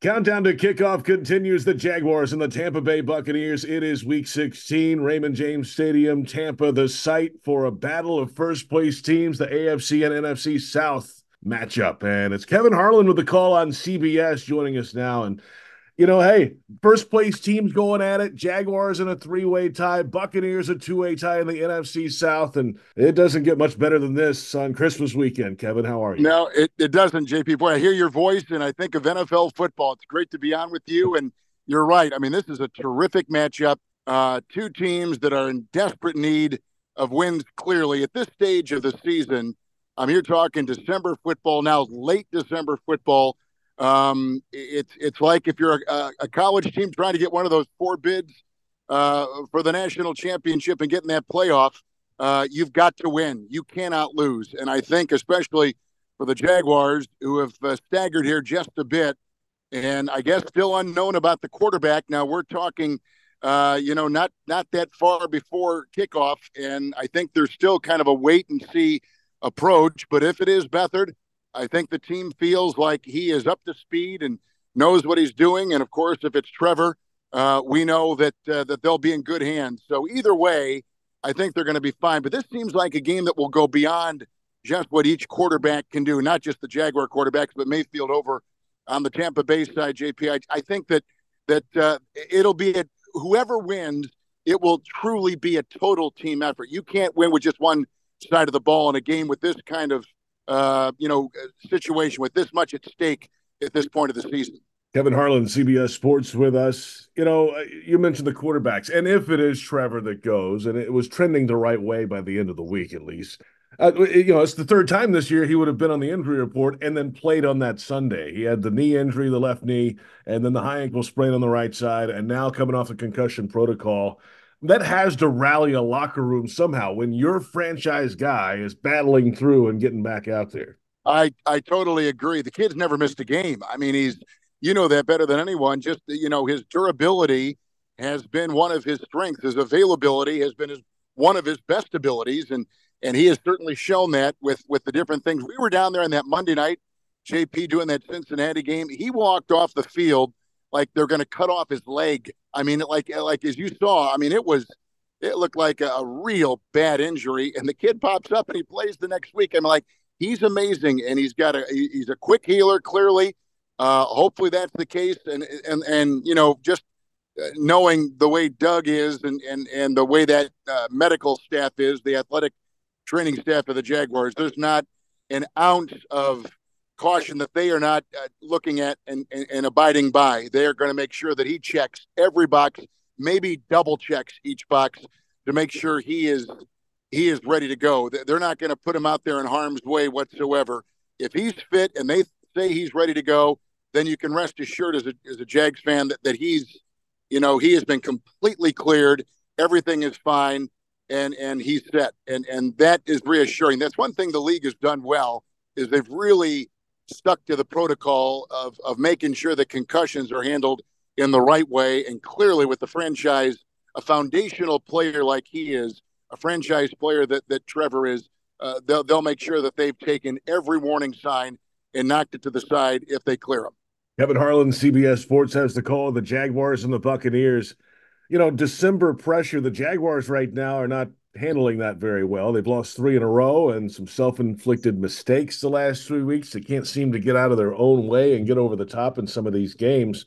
Countdown to kickoff continues. The Jaguars and the Tampa Bay Buccaneers. It is week 16, Raymond James Stadium, Tampa, the site for a battle of first place teams, the AFC and NFC South matchup. And it's Kevin Harlan with the call on CBS joining us now. And you know, hey, first place teams going at it. Jaguars in a three way tie, Buccaneers a two way tie in the NFC South. And it doesn't get much better than this on Christmas weekend. Kevin, how are you? No, it, it doesn't, JP. Boy, I hear your voice and I think of NFL football. It's great to be on with you. And you're right. I mean, this is a terrific matchup. Uh, two teams that are in desperate need of wins, clearly. At this stage of the season, I'm here talking December football, now late December football um, it's it's like if you're a, a, college team trying to get one of those four bids uh, for the national championship and getting that playoff, uh, you've got to win. You cannot lose. And I think, especially for the Jaguars, who have uh, staggered here just a bit, and I guess still unknown about the quarterback. Now we're talking, uh, you know, not not that far before kickoff, and I think there's still kind of a wait and see approach. But if it is Beathard, I think the team feels like he is up to speed and knows what he's doing. And of course, if it's Trevor, uh, we know that uh, that they'll be in good hands. So either way, I think they're going to be fine. But this seems like a game that will go beyond just what each quarterback can do, not just the Jaguar quarterbacks, but Mayfield over on the Tampa Bay side. JP, I, I think that that uh, it'll be a, whoever wins. It will truly be a total team effort. You can't win with just one side of the ball in a game with this kind of uh, you know, situation with this much at stake at this point of the season. Kevin Harlan, CBS Sports, with us. You know, uh, you mentioned the quarterbacks, and if it is Trevor that goes, and it was trending the right way by the end of the week, at least. Uh, you know, it's the third time this year he would have been on the injury report and then played on that Sunday. He had the knee injury, the left knee, and then the high ankle sprain on the right side, and now coming off the concussion protocol that has to rally a locker room somehow when your franchise guy is battling through and getting back out there. I I totally agree. The kid's never missed a game. I mean, he's you know that better than anyone. Just you know, his durability has been one of his strengths. His availability has been his one of his best abilities, and and he has certainly shown that with with the different things. We were down there on that Monday night, JP doing that Cincinnati game. He walked off the field like they're going to cut off his leg. I mean, like like as you saw, I mean, it was it looked like a, real bad injury, and the kid pops up and he plays the next week. I'm like, he's amazing, and he's got a he's a quick healer. Clearly, uh, hopefully that's the case, and and and you know just uh, knowing the way Doug is and and and the way that uh, medical staff is, the athletic training staff of the Jaguars, there's not an ounce of caution that they are not uh, looking at and, and, and abiding by. They are going to make sure that he checks every box, maybe double checks each box to make sure he is he is ready to go. They're not going to put him out there in harm's way whatsoever. If he's fit and they say he's ready to go, then you can rest assured as a as a Jags fan that, that he's you know he has been completely cleared. Everything is fine and and he's set and and that is reassuring. That's one thing the league has done well is they've really stuck to the protocol of, of making sure that concussions are handled in the right way. And clearly, with the franchise, a foundational player like he is, a franchise player that, that Trevor is, uh, they'll, they'll make sure that they've taken every warning sign and knocked it to the side if they clear them. Kevin Harlan, CBS Sports, has the call. of The Jaguars and the Buccaneers. You know, December pressure. The Jaguars right now are not handling that very well. They've lost three in a row and some self inflicted mistakes the last three weeks. They can't seem to get out of their own way and get over the top in some of these games.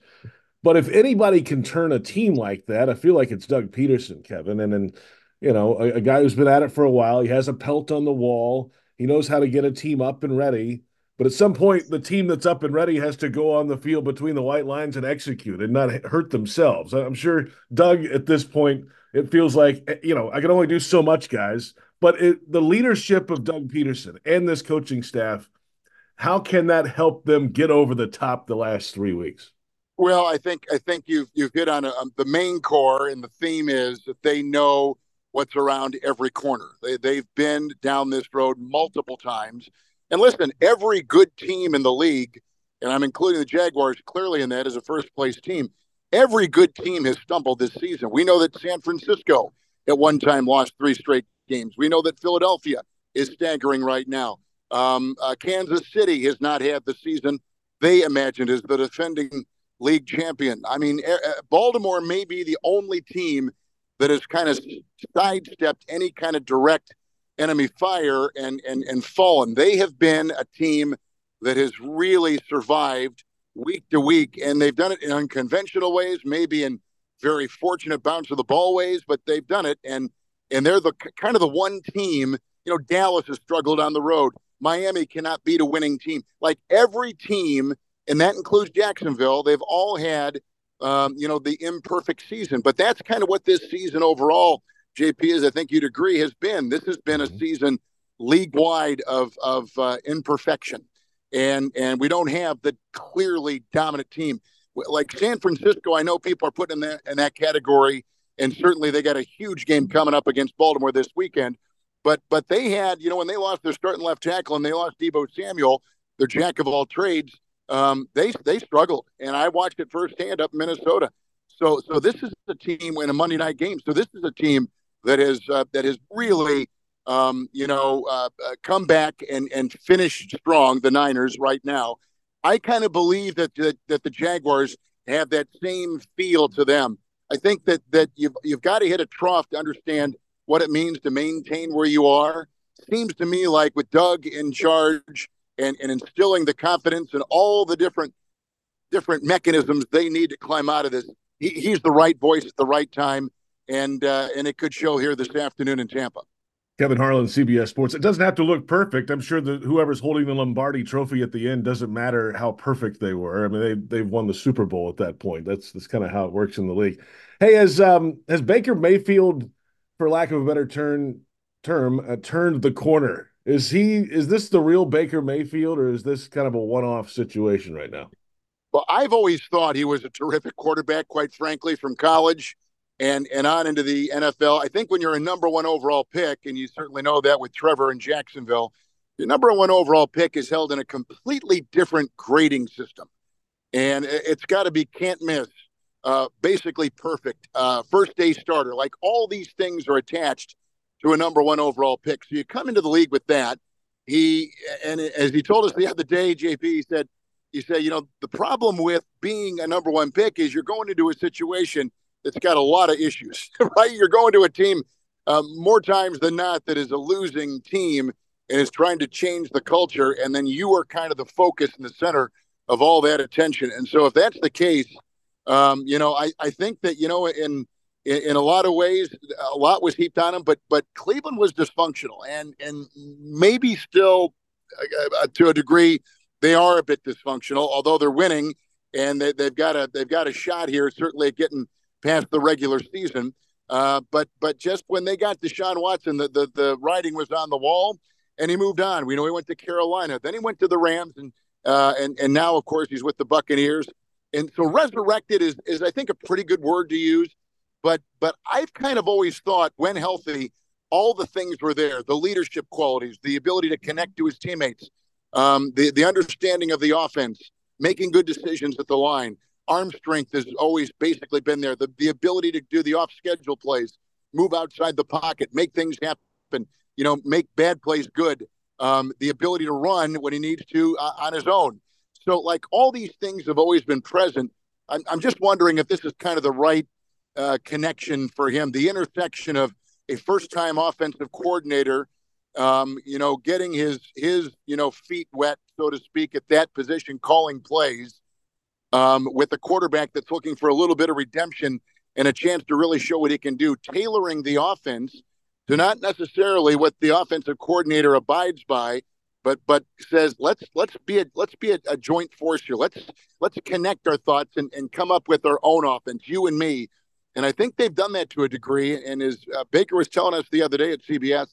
But if anybody can turn a team like that, I feel like it's Doug Pederson, Kevin. And then, you know, a, a guy who's been at it for a while. He has a pelt on the wall. He knows how to get a team up and ready. But at some point, the team that's up and ready has to go on the field between the white lines and execute and not hurt themselves. I'm sure Doug, at this point, it feels like eh, you know I can only do so much, guys. But it, the leadership of Doug Pederson and this coaching staff, how can that help them get over the top the last three weeks? Well, I think I think you've you've hit on a, um, the main core, and the theme is that they know what's around every corner. They they've been down this road multiple times. And listen, every good team in the league, and I'm including the Jaguars clearly in that as a first place team, Every good team has stumbled this season. We know that San Francisco at one time lost three straight games. We know that Philadelphia is staggering right now. Um, uh, Kansas City has not had the season they imagined as the defending league champion. I mean, Baltimore may be the only team that has kind of sidestepped any kind of direct enemy fire and and and fallen. They have been a team that has really survived week to week, and they've done it in unconventional ways, maybe in very fortunate bounce of the ball ways, but they've done it, and and they're the kind of the one team. You know, Dallas has struggled on the road. Miami cannot beat a winning team. Like every team, and that includes Jacksonville, they've all had, um, you know, the imperfect season. But that's kind of what this season overall, JP, is I think you'd agree, has been. This has been a mm-hmm. season league wide of of uh, imperfection, and and we don't have the clearly dominant team like San Francisco. I know people are putting in that in that category, and certainly they got a huge game coming up against Baltimore this weekend. But but they had, you know, when they lost their starting left tackle and they lost Deebo Samuel, their jack of all trades, um, they they struggled, and I watched it firsthand up in Minnesota. So so this is a team in a Monday night game. So this is a team that has uh, really um, you know uh, uh, come back and and finish strong. The Niners right now. I kind of believe that, that that the Jaguars have that same feel to them. I think that that you've you've got to hit a trough to understand what it means to maintain where you are. Seems to me like with Doug in charge and, and instilling the confidence and all the different different mechanisms they need to climb out of this, he, he's the right voice at the right time, and uh, and it could show here this afternoon in Tampa. Kevin Harlan, CBS Sports. It doesn't have to look perfect. I'm sure that whoever's holding the Lombardi Trophy at the end doesn't matter how perfect they were. I mean, they they've won the Super Bowl at that point. That's that's kind of how it works in the league. Hey, has um has Baker Mayfield for lack of a better term, term uh, turned the corner. Is he? Is this the real Baker Mayfield, or is this kind of a one-off situation right now? Well, I've always thought he was a terrific quarterback, quite frankly, from college and and on into the NFL. I think when you're a number one overall pick, and you certainly know that with Trevor in Jacksonville, the number one overall pick is held in a completely different grading system, and it's got to be can't miss uh, basically perfect, uh, first day starter. Like all these things are attached to a number one overall pick. So you come into the league with that. He and as he told us the other day, JP, he said, he said, you know, the problem with being a number one pick is you're going into a situation that's got a lot of issues, right? You're going to a team um, more times than not that is a losing team and is trying to change the culture, and then you are kind of the focus in the center of all that attention. And so, if that's the case, um, you know, I, I think that you know in, in, in a lot of ways, a lot was heaped on him, but but Cleveland was dysfunctional, and and maybe still uh, uh, to a degree they are a bit dysfunctional, although they're winning and they, have got a they've got a shot here, certainly at getting past the regular season. Uh, but but just when they got Deshaun Watson, the, the the writing was on the wall, and he moved on. We know he went to Carolina, then he went to the Rams, and uh, and and now of course he's with the Buccaneers. And so resurrected is is I think a pretty good word to use, but but I've kind of always thought when healthy, all the things were there: the leadership qualities, the ability to connect to his teammates, um, the the understanding of the offense, making good decisions at the line. Arm strength has always basically been there. The the ability to do the off schedule plays, move outside the pocket, make things happen. You know, make bad plays good. Um, the ability to run when he needs to uh, on his own. So, like all these things have always been present. I'm, I'm just wondering if this is kind of the right uh, connection for him, the intersection of a first-time offensive coordinator, um, you know, getting his his you know feet wet, so to speak, at that position, calling plays, um, with a quarterback that's looking for a little bit of redemption and a chance to really show what he can do, tailoring the offense to not necessarily what the offensive coordinator abides by, but but says let's let's be a let's be a, a, joint force here. Let's let's connect our thoughts and, and come up with our own offense, you and me. And I think they've done that to a degree. And as uh, Baker was telling us the other day at CBS,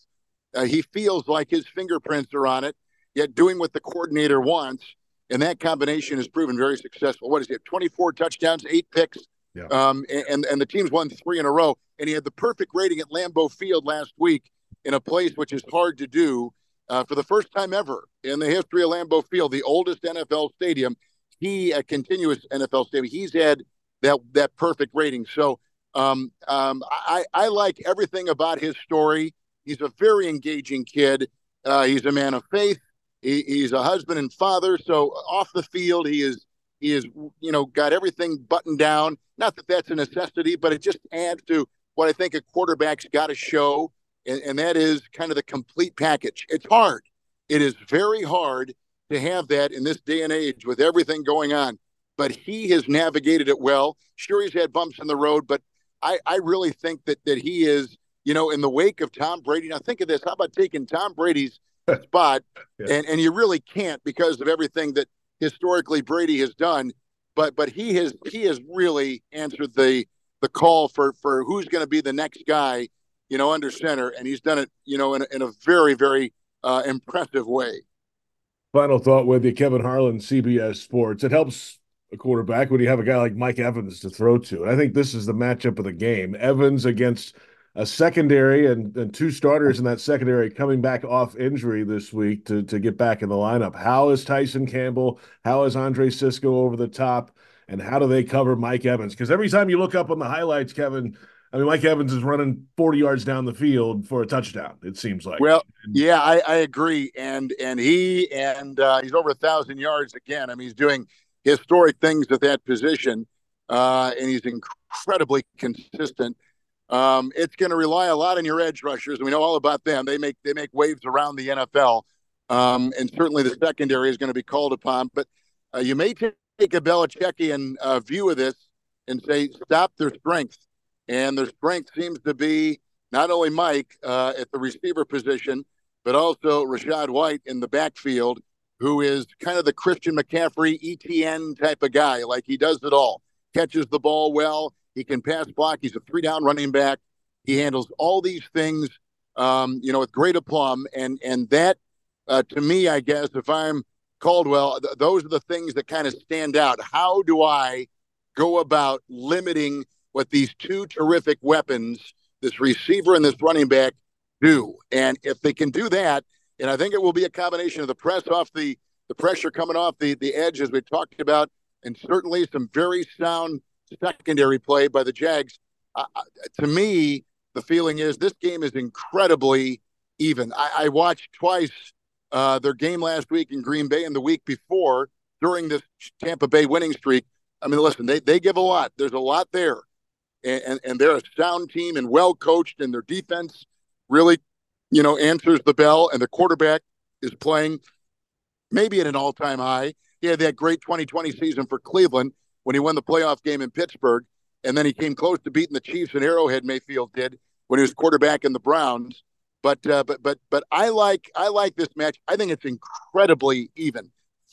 uh, he feels like his fingerprints are on it, yet doing what the coordinator wants. And that combination has proven very successful. What is it? 24 touchdowns, eight picks. Yeah. Um, and, and the team's won three in a row. And he had the perfect rating at Lambeau Field last week in a place which is hard to do uh, for the first time ever in the history of Lambeau Field, the oldest NFL stadium. He a continuous NFL stadium. He's had that that perfect rating. So um, um, I, I like everything about his story. He's a very engaging kid. Uh, he's a man of faith. He, he's a husband and father. So off the field, he is He is, you know, got everything buttoned down. Not that that's a necessity, but it just adds to what I think a quarterback's got to show, and, and that is kind of the complete package. It's hard. It is very hard to have that in this day and age with everything going on. But he has navigated it well. Sure, he's had bumps in the road, but I, I really think that that he is, you know, in the wake of Tom Brady. Now think of this: how about taking Tom Brady's spot, yeah. and and you really can't because of everything that historically Brady has done. But but he has he has really answered the the call for for who's going to be the next guy, you know, under center, and he's done it, you know, in a, in a very very uh, impressive way. Final thought with you, Kevin Harlan, CBS Sports. It helps a quarterback when you have a guy like Mike Evans to throw to. And I think this is the matchup of the game. Evans against a secondary and, and two starters in that secondary coming back off injury this week to, to get back in the lineup. How is Tyson Campbell? How is Andre Cisco over the top? And how do they cover Mike Evans? Because every time you look up on the highlights, Kevin, I mean, Mike Evans is running 40 yards down the field for a touchdown. It seems like. Well, yeah, I, I agree, and and he and uh, he's over a thousand yards again. I mean, he's doing historic things at that position, uh, and he's incredibly consistent. Um, it's going to rely a lot on your edge rushers. We know all about them. They make they make waves around the NFL, um, and certainly the secondary is going to be called upon. But uh, you may take a Belichickian uh, view of this and say stop their strength and their strength seems to be not only Mike uh, at the receiver position, but also Rachaad White in the backfield, who is kind of the Christian McCaffrey ETN type of guy. Like he does it all, catches the ball well, he can pass block, he's a three down running back. He handles all these things, um, you know, with great aplomb. And and that, uh, to me, I guess, if I'm Caldwell, th- those are the things that kind of stand out. How do I go about limiting what these two terrific weapons, this receiver and this running back, do. And if they can do that, and I think it will be a combination of the press off the the pressure coming off the the edge as we talked about, and certainly some very sound secondary play by the Jags. Uh, to me, the feeling is this game is incredibly even. I, I watched twice uh, their game last week in Green Bay and the week before during this Tampa Bay winning streak. I mean, listen, they, they give a lot. There's a lot there and, and they're a sound team and well coached, and their defense really, you know, answers the bell, and the quarterback is playing maybe at an all time high. He had that great 2020 season for Cleveland when he won the playoff game in Pittsburgh, and then he came close to beating the Chiefs in Arrowhead. Mayfield did when he was quarterback in the Browns. But uh, but but but I like I like this match. I think it's incredibly even,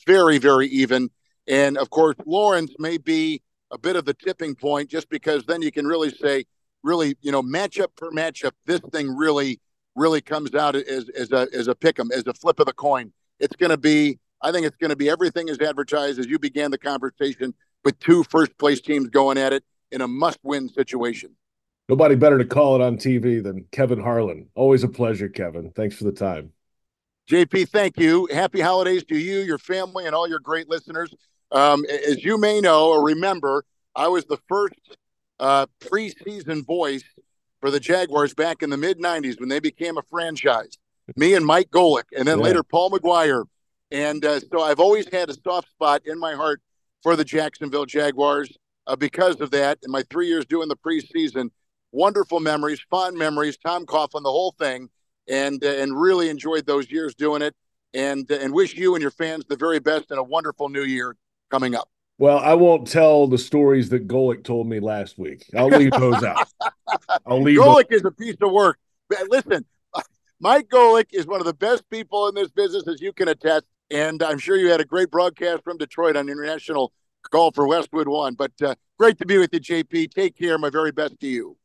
very very even. And of course, Lawrence may be a bit of the tipping point just because then you can really say, really, you know, matchup per matchup, this thing really, really comes out as, as a as a pick 'em, as a flip of the coin. It's going to be, I think it's going to be everything is advertised as you began the conversation with two first place teams going at it in a must win situation. Nobody better to call it on TV than Kevin Harlan. Always a pleasure, Kevin. Thanks for the time. JP, thank you. Happy holidays to you, your family, and all your great listeners. Um, as you may know or remember, I was the first uh, preseason voice for the Jaguars back in the mid 90s when they became a franchise. Me and Mike Golic, and then yeah. later Paul Maguire. And uh, so I've always had a soft spot in my heart for the Jacksonville Jaguars uh, because of that. In my three years doing the preseason, wonderful memories, fond memories, Tom Coughlin, the whole thing, and uh, and really enjoyed those years doing it. And uh, and wish you and your fans the very best and a wonderful new year coming up. Well, I won't tell the stories that Golic told me last week. I'll leave those out. I'll leave. Golic those. is a piece of work. Listen, Mike Golic is one of the best people in this business, as you can attest. And I'm sure you had a great broadcast from Detroit on International Call for Westwood One. But uh, great to be with you, JP. Take care. My very best to you.